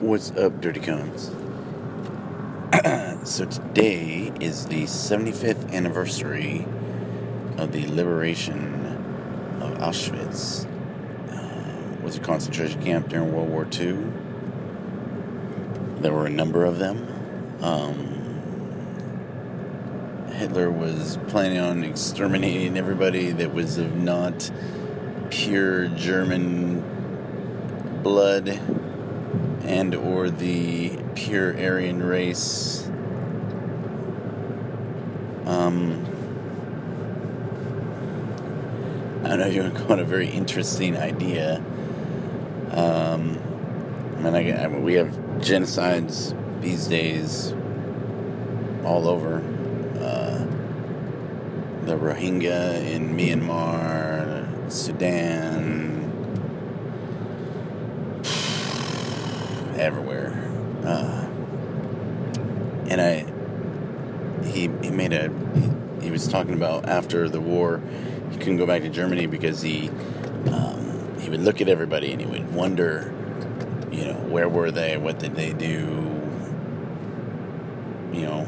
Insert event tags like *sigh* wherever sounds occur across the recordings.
What's up, Dirty Cones? *clears throat* so today is the 75th anniversary of the liberation of Auschwitz. Uh, was a concentration camp during World War II. There were a number of them. Um, Hitler was planning on exterminating everybody that was of not pure German blood and or the pure Aryan race. Um, I don't know if you want to call it a very interesting idea. Um, I mean, I, I mean, we have genocides these days all over. Uh, the Rohingya in Myanmar, Sudan, everywhere. Uh, and I, he he made a, he, he, was talking about after the war, he couldn't go back to Germany because he, um, he would look at everybody and he would wonder, you know, where were they? What did they do? You know,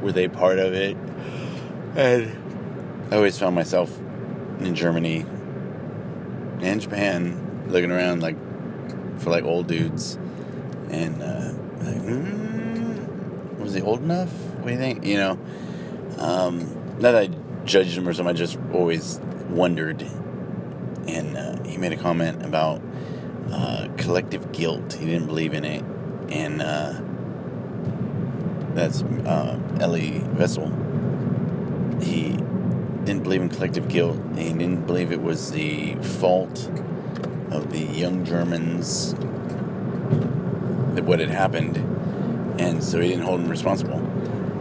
were they part of it? And I always found myself in Germany and Japan looking around like for like old dudes, and uh, like, mm, was he old enough? What do you think? You know, um, not that I judged him or something. I just always wondered. And uh, he made a comment about uh, collective guilt. He didn't believe in it, and uh, that's uh, Elie Wiesel. He didn't believe in collective guilt. He didn't believe it was the fault of the young Germans that what had happened, and so he didn't hold them responsible.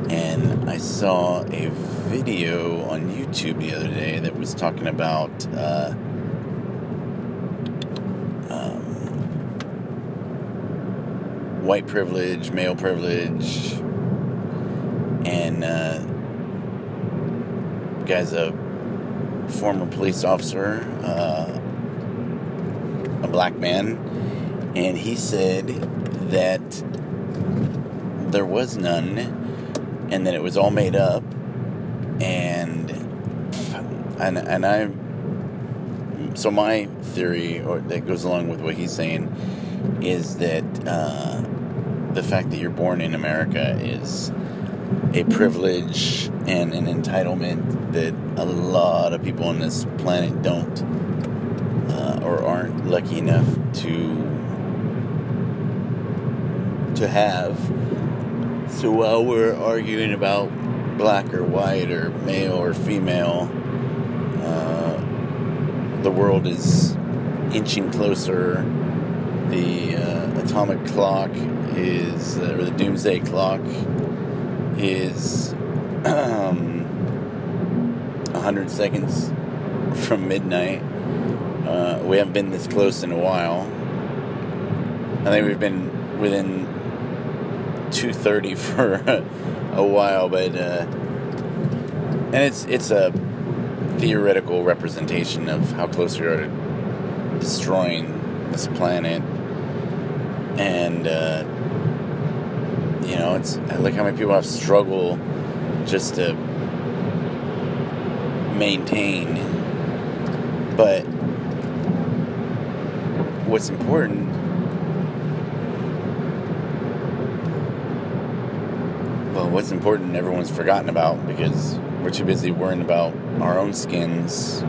And I saw a video on YouTube the other day that was talking about uh, um, white privilege, male privilege, and uh, guy's a former police officer. Uh, a black man, and he said that there was none, and that it was all made up, and and and I. So my theory, or that goes along with what he's saying, is that uh, the fact that you're born in America is a privilege and an entitlement that a lot of people on this planet don't or aren't lucky enough to to have. So while we're arguing about black or white or male or female, uh, the world is inching closer. The uh, atomic clock is, uh, or the doomsday clock is *clears throat* um, 100 seconds from midnight. Uh, we haven't been this close in a while. I think we've been within 230 *laughs* for a while, but uh, and it's it's a theoretical representation of how close we are to destroying this planet, and uh, you know, it's like how many people have struggle just to maintain, but what's important. Well what's important everyone's forgotten about because we're too busy worrying about our own skins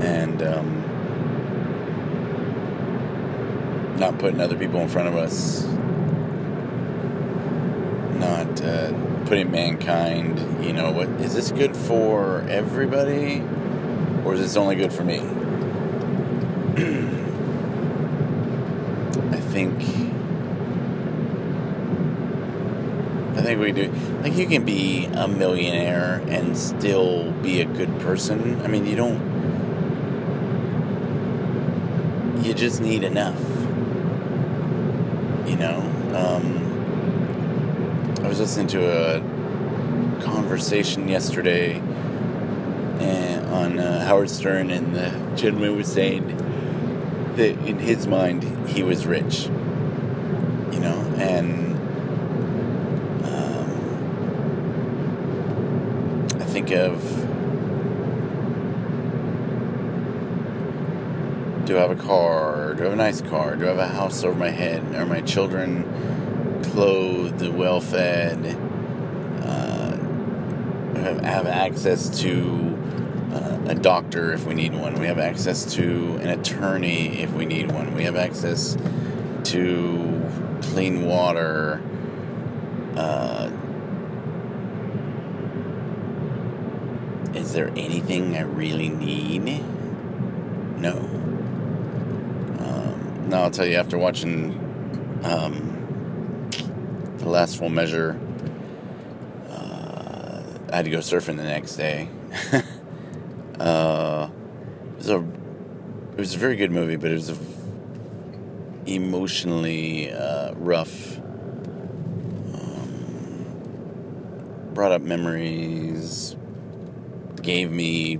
and um, not putting other people in front of us. Not uh, putting mankind you know what is this good for everybody or is this only good for me *clears throat* think I think we do. Like you can be a millionaire and still be a good person. I mean, you don't. You just need enough. You know. Um, I was listening to a conversation yesterday and, on uh, Howard Stern, and the gentleman was saying that in his mind he was rich you know, and um, I think of do I have a car? Do I have a nice car? Do I have a house over my head? Are my children clothed, well fed? Uh, have, have access to a doctor if we need one. We have access to an attorney if we need one. We have access to clean water. Uh, is there anything I really need? No. Um, no, I'll tell you after watching um, the last full measure. Uh, I had to go surfing the next day. *laughs* uh, it was a it was a very good movie, but it was a emotionally uh, rough. Um, brought up memories, gave me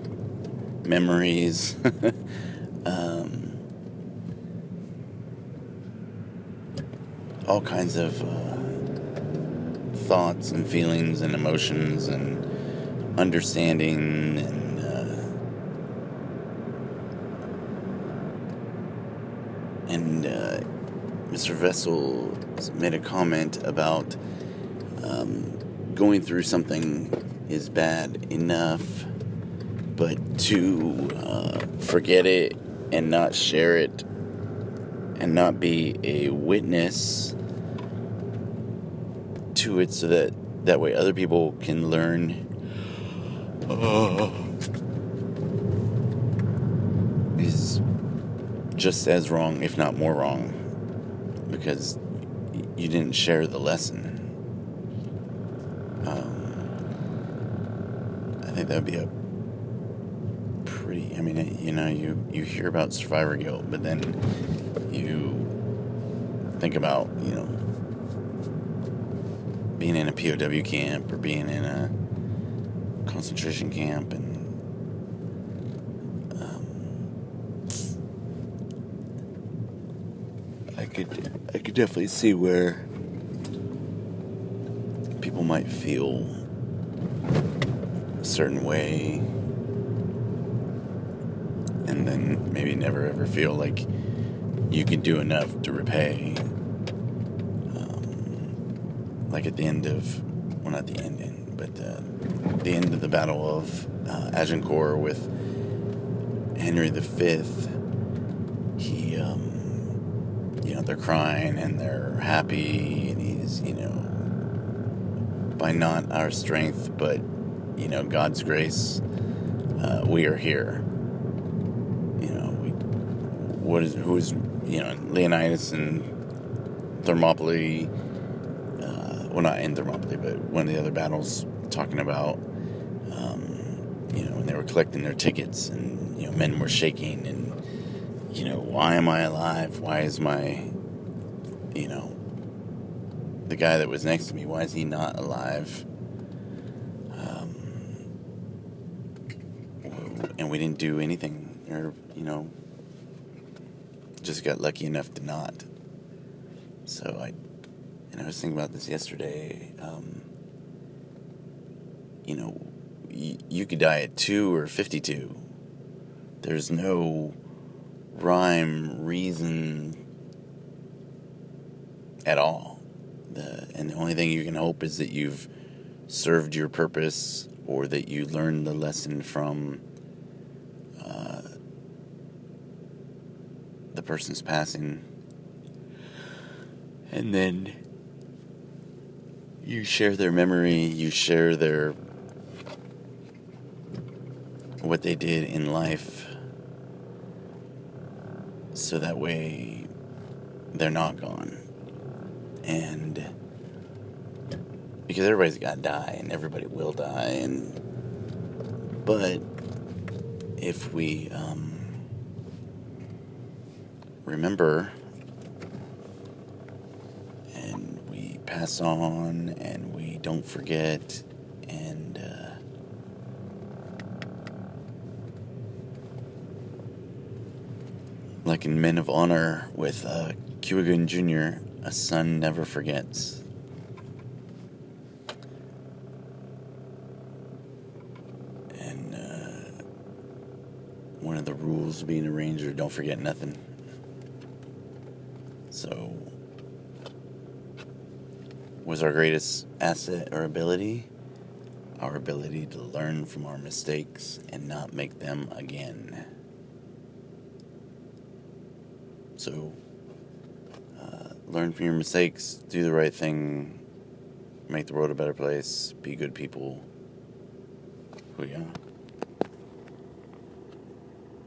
memories. *laughs* um, all kinds of uh, thoughts and feelings and emotions and understanding and uh, and uh, Mr. Wiesel made a comment about um, going through something is bad enough, but to uh, forget it and not share it and not be a witness to it so that that way other people can learn uh, is just as wrong, if not more wrong, because you didn't share the lesson. Um, I think that would be a pretty. I mean, you know, you you hear about survivor guilt, but then you think about you know being in a POW camp or being in a concentration camp and I could could definitely see where people might feel a certain way and then maybe never ever feel like you can do enough to repay um, like at the end of well not the end, but uh, the end of the battle of uh, Agincourt with Henry V he um, you know they're crying and they're happy and he's you know by not our strength but you know God's grace uh, we are here. You know we, what is who's you know Leonidas and Thermopylae uh, well not in Thermopylae but one of the other battles talking about um, you know when they were collecting their tickets and you know men were shaking and you know, why am I alive? Why is my, you know, the guy that was next to me, why is he not alive? Um, and we didn't do anything, or, you know, just got lucky enough to not. So I, and I was thinking about this yesterday. Um, you know, y- you could die at two or 52. There's no rhyme, reason at all. The, and the only thing you can hope is that you've served your purpose or that you learned the lesson from uh, the person's passing. And then you share their memory, you share their what they did in life so that way they're not gone. And because everybody's got to die and everybody will die and but if we um, remember and we pass on and we don't forget and uh, like in Men of Honor with uh, Cuba Jr. a son never forgets. And uh, one of the rules of being a ranger don't forget nothing. So, was our greatest asset or ability? Our ability to learn from our mistakes and not make them again. So, uh, learn from your mistakes, do the right thing, make the world a better place, be good people. Who ya?